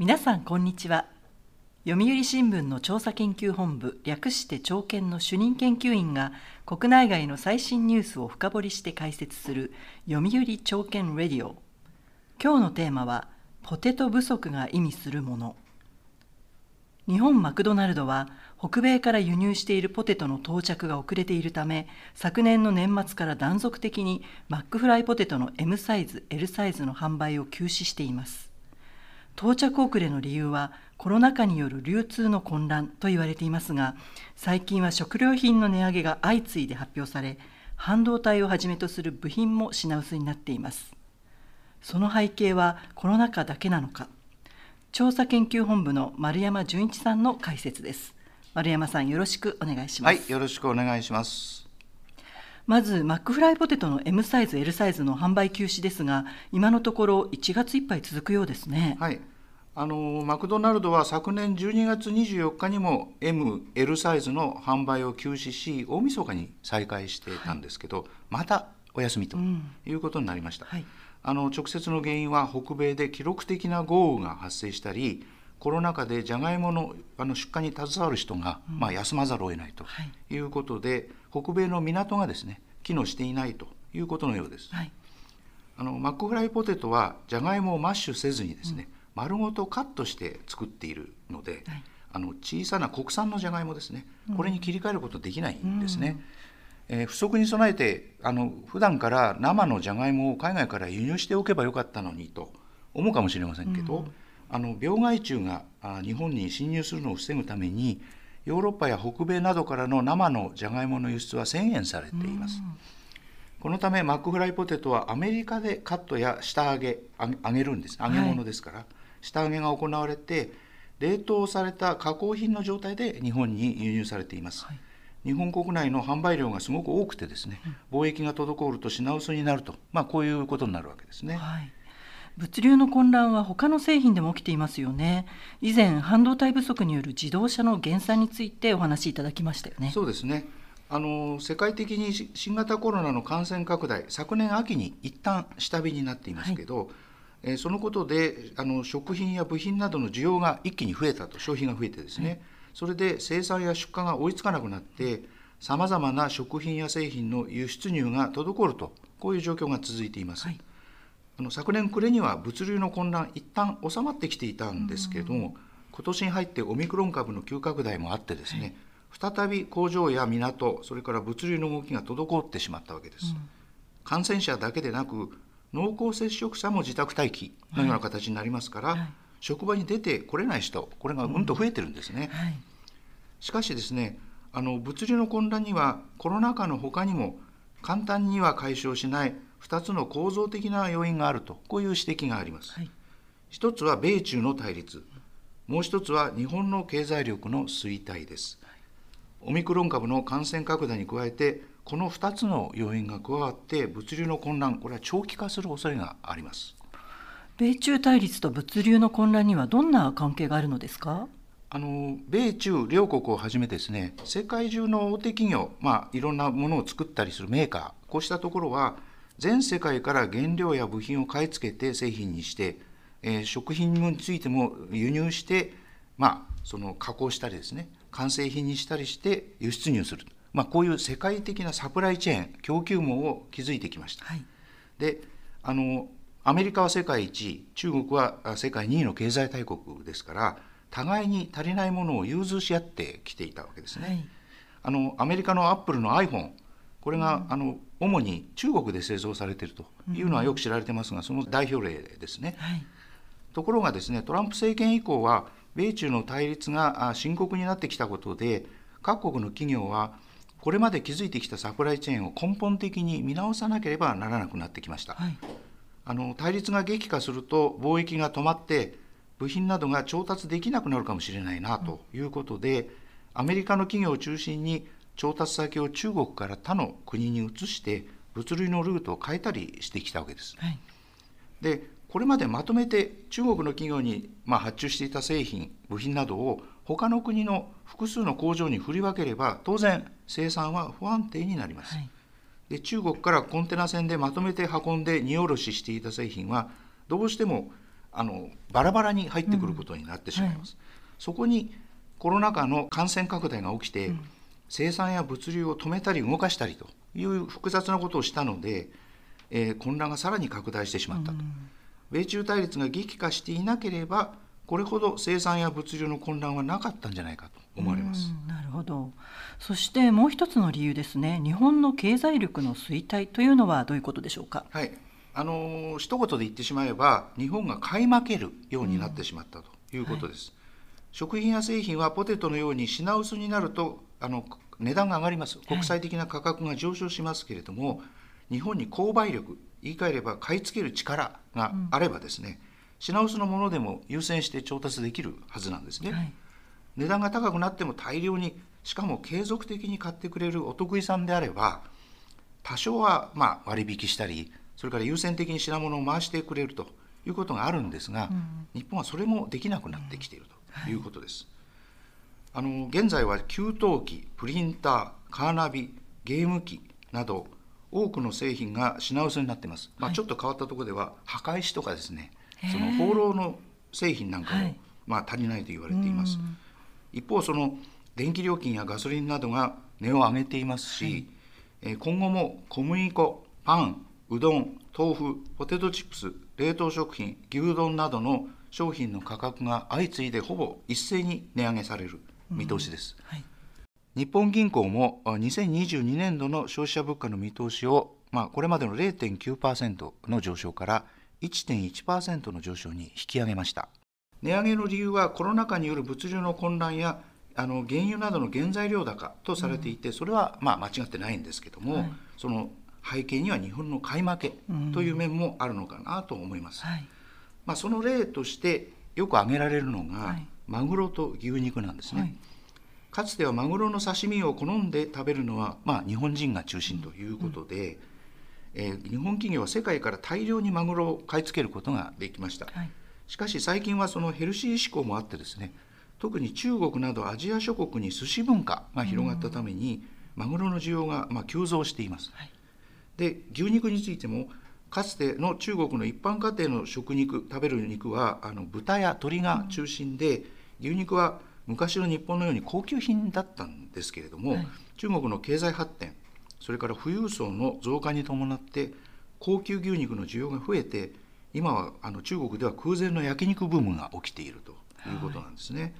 皆さんこんにちは。読売新聞の調査研究本部略して朝研の主任研究員が国内外の最新ニュースを深掘りして解説する読売朝研レディオ。今日のテーマはポテト不足が意味するもの。日本マクドナルドは北米から輸入しているポテトの到着が遅れているため昨年の年末から断続的にマックフライポテトの M サイズ L サイズの販売を休止しています。到着遅れの理由はコロナ禍による流通の混乱と言われていますが最近は食料品の値上げが相次いで発表され半導体をはじめとする部品も品薄になっています。その背景はコロナ禍だけなのか。調査研究本部の丸山純一さんの解説です。丸山さんよろしくお願いします。はいよろしくお願いします。まずマックフライポテトの M サイズ L サイズの販売休止ですが今のところ1月いっぱい続くようですね。はいあのマクドナルドは昨年12月24日にも ML サイズの販売を休止し大晦日に再開してたんですけど、はい、またお休みということになりました、うんはい、あの直接の原因は北米で記録的な豪雨が発生したりコロナ禍でじゃがいものあの出荷に携わる人が、まあ、休まざるを得ないとい。うことで、はい、北米の港がですね機能していないということのようです。はい、あのマックフライポテトはじゃがいもをマッシュせずにですね、うん、丸ごとカットして作っているので、はい、あの小さな国産のじゃがいもですね、これに切り替えることできないんですね。うん、えー、不足に備えてあの普段から生のじゃがいもを海外から輸入しておけばよかったのにと思うかもしれませんけど、うん。あの病害虫が日本に侵入するのを防ぐためにヨーロッパや北米などからの生のじゃがいもの輸出は制限されています。このためマックフライポテトはアメリカでカットや下揚げ揚げるんです。揚げ物ですから、はい、下揚げが行われて冷凍された加工品の状態で日本に輸入されています、はい、日本国内の販売量がすごく多くてですね、貿易が滞ると品薄になると、まあ、こういうことになるわけですね。はい。物流の混乱は他の製品でも起きていますよね。以前半導体不足による自動車の減産についてお話しいただきましたよね。そうですね。あの世界的に新型コロナの感染拡大昨年秋に一旦下火になっていますけど、はい、えー、そのことであの食品や部品などの需要が一気に増えたと消費が増えてですね、はい、それで生産や出荷が追いつかなくなってさまざまな食品や製品の輸出入が滞るとこういう状況が続いています。はい。あの昨年暮れには物流の混乱一旦収まってきていたんですけども、今年に入ってオミクロン株の急拡大もあってですね、再び工場や港それから物流の動きが滞ってしまったわけです、うん、感染者だけでなく濃厚接触者も自宅待機のような形になりますから、はい。はい、職場に出てこれない人これがうんと増えてるんですね、うんはい、しかしですねあの物流の混乱にはコロナ禍の他にも簡単には解消しない2つの構造的な要因があるとこういう指摘があります。はい、一つは米中の対立。もう一つは日本の経済力の衰退です。オミクロン株の感染拡大に加えてこの2つの要因が加わって物流の混乱これは長期化する恐れがあります。米中対立と物流の混乱にはどんな関係があるのですか？あの米中両国をはじめですね世界中の大手企業、まあ、いろんなものを作ったりするメーカーこうしたところは全世界から原料や部品を買い付けて製品にして、えー、食品についても輸入して、まあ、その加工したりですね完成品にしたりして輸出入する、まあ、こういう世界的なサプライチェーン供給網を築いてきました。はい、であのアメリカは世界一中国は世界2位の経済大国ですから互いに足りないものを融通し合ってきていたわけですね。はい、あのアメリカのアップルの iPhone これが、あの主に中国で製造されているというのはよく知られてますが、その代表例ですね。はい、ところがですねトランプ政権以降は米中の対立が深刻になってきたことで各国の企業はこれまで築いてきたサプライチェーンを根本的に見直さなければならなくなってきました。はい、あの対立が激化すると貿易が止まって部品などが調達できなくなるかもしれないなということで、うん、アメリカの企業を中心に調達先を中国から他の国に移して物流のルートを変えたりしてきたわけです。はい、でこれまでまとめて中国の企業にま発注していた製品部品などを他の国の複数の工場に振り分ければ当然生産は不安定になります。はい、で中国からコンテナ船でまとめて運んで荷下ろししていた製品はどうしてもあのバラバラに入ってくることになってしまいます。うんはい、そこにコロナ禍の感染拡大が起きて、うん、生産や物流を止めたり動かしたりという複雑なことをしたので、えー、混乱がさらに拡大してしまったと。米中対立が激化していなければこれほど生産や物流の混乱はなかったんじゃないかと思われます。なるほど。そしてもう一つの理由ですね。日本の経済力の衰退というのはどういうことでしょうか？はい。あの一言で言ってしまえば日本が買い負けるようになってしまったということです。うんはい、食品や製品はポテトのように品薄になるとあの値段が上がります。国際的な価格が上昇しますけれども、はい、日本に購買力言い換えれば買い付ける力があればですね、うん、品薄のものでも優先して調達できるはずなんですね。はい、値段が高くなっても大量にしかも継続的に買ってくれるお得意さんであれば多少はま割引したりそれから優先的に品物を回してくれるということがあるんですが、うん、日本はそれもできなくなってきているということです。はい、あの現在は給湯器プリンターカーナビゲーム機など多くの製品が品薄になっています、まあ、ちょっと変わったところでは墓石とかですねその放浪の製品なんかも、まあ、足りないと言われています、一方その電気料金やガソリンなどが値を上げていますし、はい、今後も小麦粉パンうどん豆腐ポテトチップス冷凍食品牛丼などの商品の価格が相次いでほぼ一斉に値上げされる見通しです、うん。はい、日本銀行も2022年度の消費者物価の見通しを、まあ、これまでの0.9%の上昇から1.1%の上昇に引き上げました。値上げの理由はコロナ禍による物流の混乱やあの原油などの原材料高とされていて、それはまあ間違ってないんですけども、はい、その背景には日本の買い負けという面もあるのかなと思います。はい、まあ、その例としてよく挙げられるのが、はい、マグロと牛肉なんですね。かつてはマグロの刺身を好んで食べるのは、まあ、日本人が中心ということで、うん、えー、日本企業は世界から大量にマグロを買い付けることができました。しかし最近はそのヘルシー志向もあってですね特に中国などアジア諸国に寿司文化が広がったために、マグロの需要がま急増しています。はい、で牛肉についてもかつての中国の一般家庭の食肉食べる肉はあの豚や鶏が中心で、牛肉は昔の日本のように高級品だったんですけれども、はい、中国の経済発展それから富裕層の増加に伴って高級牛肉の需要が増えて今はあの中国では空前の焼肉ブームが起きているということなんですね。はい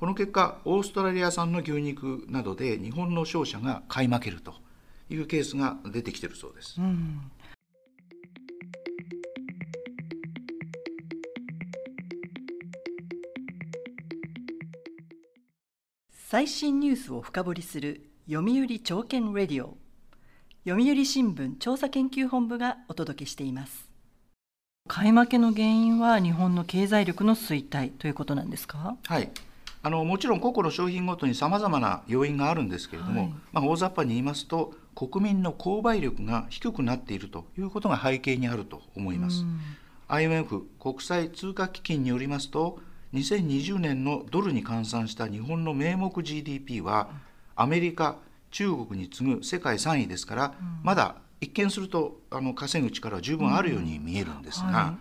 この結果オーストラリア産の牛肉などで日本の商社が買い負けるというケースが出てきているそうです。うん最新ニュースを深掘りする読売朝券レディオ。読売新聞調査研究本部がお届けしています。買い負けの原因は日本の経済力の衰退ということなんですか？はい。あのもちろん個々の商品ごとにさまざまな要因があるんですけれども、はい、まあ、大雑把に言いますと国民の購買力が低くなっているということが背景にあると思います。IMF 国際通貨基金によりますと2020年のドルに換算した日本の名目 GDP はアメリカ中国に次ぐ世界3位ですから、まだ一見するとあの稼ぐ力は十分あるように見えるんですが、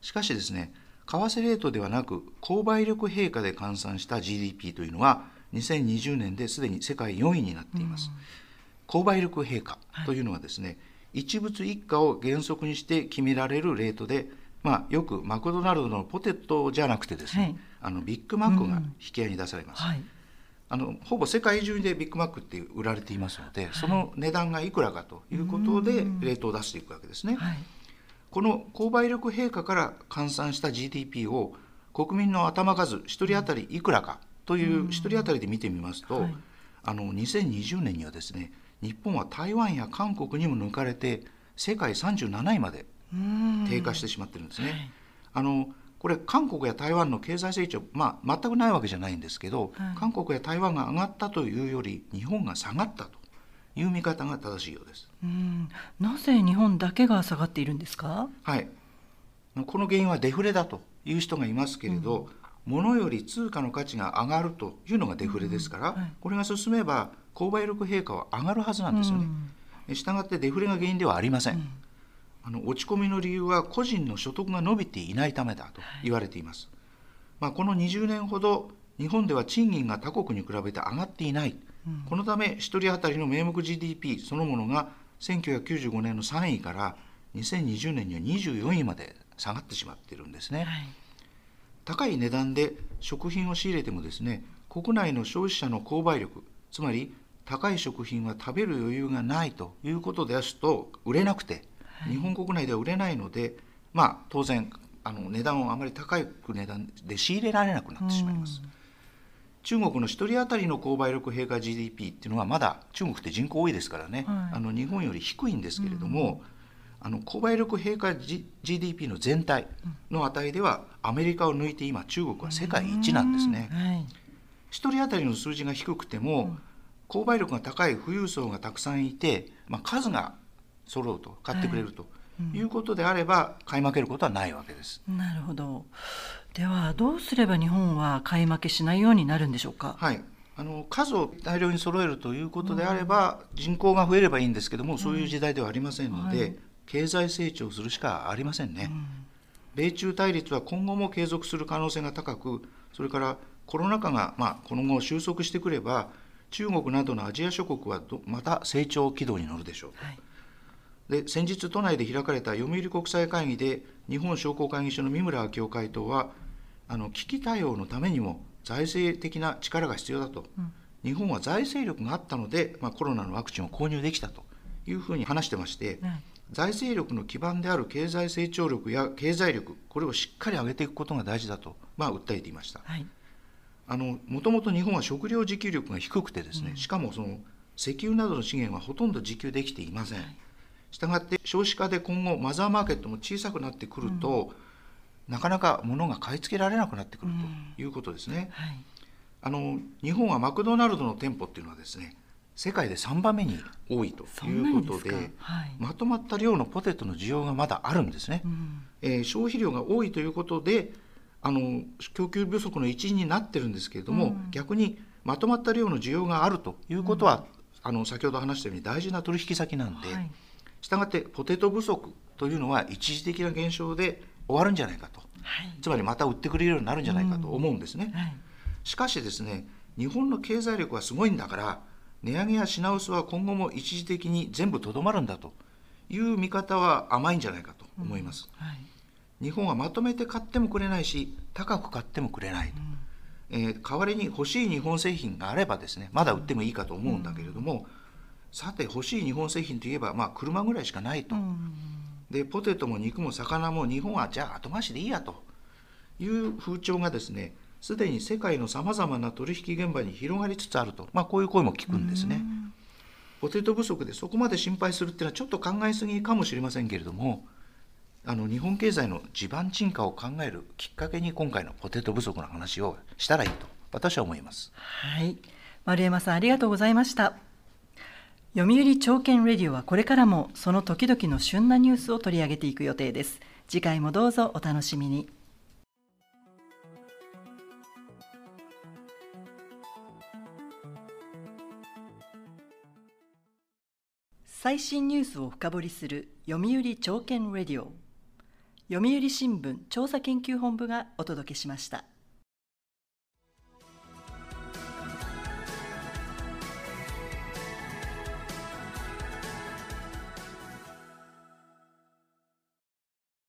しかしですね為替レートではなく購買力陛下で換算した GDP というのは2020年ですでに世界4位になっています。購買力陛下というのはですね、はい、一物一貨を原則にして決められるレートで、まあ、よくマクドナルドのポテトじゃなくてですね、はい、あのビッグマックが引き合いに出されます。うんはい、あのほぼ世界中でビッグマックって売られていますので、その値段がいくらかということでレートを出していくわけですね。この購買力陛下から換算した GDP を国民の頭数1人当たりいくらかという1人当たりで見てみますと、はい、あの2020年にはですね日本は台湾や韓国にも抜かれて世界37位まで低下してしまってるんですね。はい、あのこれ韓国や台湾の経済成長、まあ、全くないわけじゃないんですけど、はい、韓国や台湾が上がったというより日本が下がったという見方が正しいようです。うんなぜ日本だけが下がっているんですか？はい。この原因はデフレだという人がいますけれど、うん、物より通貨の価値が上がるというのがデフレですから、うんはい、これが進めば購買力陛下は上がるはずなんですよね。したがってデフレが原因ではありません。あの落ち込みの理由は個人の所得が伸びていないためだと言われています。まあ、この20年ほど日本では賃金が他国に比べて上がっていない、うん、このため1人当たりの名目 GDP そのものが1995年の3位から2020年には24位まで下がってしまっているんですね、はい、高い値段で食品を仕入れてもですね国内の消費者の購買力つまり高い食品は食べる余裕がないということですと売れなくて、はい、日本国内では売れないのでまあ当然あの値段をあまり高い値段で仕入れられなくなってしまいます。中国の1人当たりの購買力平価 GDP っていうのはまだ中国って人口多いですからね、はい、あの日本より低いんですけれども、うん、あの購買力平価、GDP の全体の値ではアメリカを抜いて今中国は世界一なんですね。はい、1人当たりの数字が低くても、うん、購買力が高い富裕層がたくさんいて、まあ、数が揃うと買ってくれると。はいいうことであれば買い負けることはないわけです。なるほど。ではどうすれば日本は買い負けしないようになるんでしょうか？はい。あの数を大量に揃えるということであれば、うん、人口が増えればいいんですけども、そういう時代ではありませんので、はい、経済成長するしかありませんね。うん、米中対立は今後も継続する可能性が高く、それからコロナ禍がまあこの後収束してくれば、中国などのアジア諸国はまた成長軌道に乗るでしょう。はいで先日都内で開かれた読売国際会議で日本商工会議所の三村明夫会頭はあの危機対応のためにも財政的な力が必要だと、うん、日本は財政力があったので、まあ、コロナのワクチンを購入できたというふうに話してまして、財政力の基盤である経済成長力や経済力これをしっかり上げていくことが大事だと、まあ、訴えていました。はい、あのもともと日本は食料自給力が低くてですね、うん、しかもその石油などの資源はほとんど自給できていません。はいしたがって少子化で今後マザーマーケットも小さくなってくると、うん、なかなか物が買い付けられなくなってくるということですね。はい、あの日本はマクドナルドの店舗っていうのはですね世界で3番目に多いということで、はい、まとまった量のポテトの需要がまだあるんですね。うん、えー、消費量が多いということであの供給不足の一因になってるんですけれども、うん、逆にまとまった量の需要があるということは、あの先ほど話したように大事な取引先なんで。はいしたがってポテト不足というのは一時的な現象で終わるんじゃないかと、はい、つまりまた売ってくれるようになるんじゃないかと思うんですね、うんはい、しかしですね日本の経済力はすごいんだから値上げや品薄は今後も一時的に全部とどまるんだという見方は甘いんじゃないかと思います、うんはい、日本はまとめて買ってもくれないし高く買ってもくれないと、うん、えー、代わりに欲しい日本製品があればですねまだ売ってもいいかと思うんだけれども、さて欲しい日本製品といえば、まあ、車ぐらいしかないと、でポテトも肉も魚も日本はじゃあ後回しでいいやという風潮がですねすでに世界のさまざまな取引現場に広がりつつあると、まあ、こういう声も聞くんですね。ポテト不足でそこまで心配するっていうのはちょっと考えすぎかもしれませんけれどもあの日本経済の地盤沈下を考えるきっかけに今回のポテト不足の話をしたらいいと私は思います。はい丸山さんありがとうございました。読売朝券レディオはこれからもその時々の旬なニュースを取り上げていく予定です。次回もどうぞお楽しみに。最新ニュースを深掘りする読売朝券レディオ。読売新聞調査研究本部がお届けしました。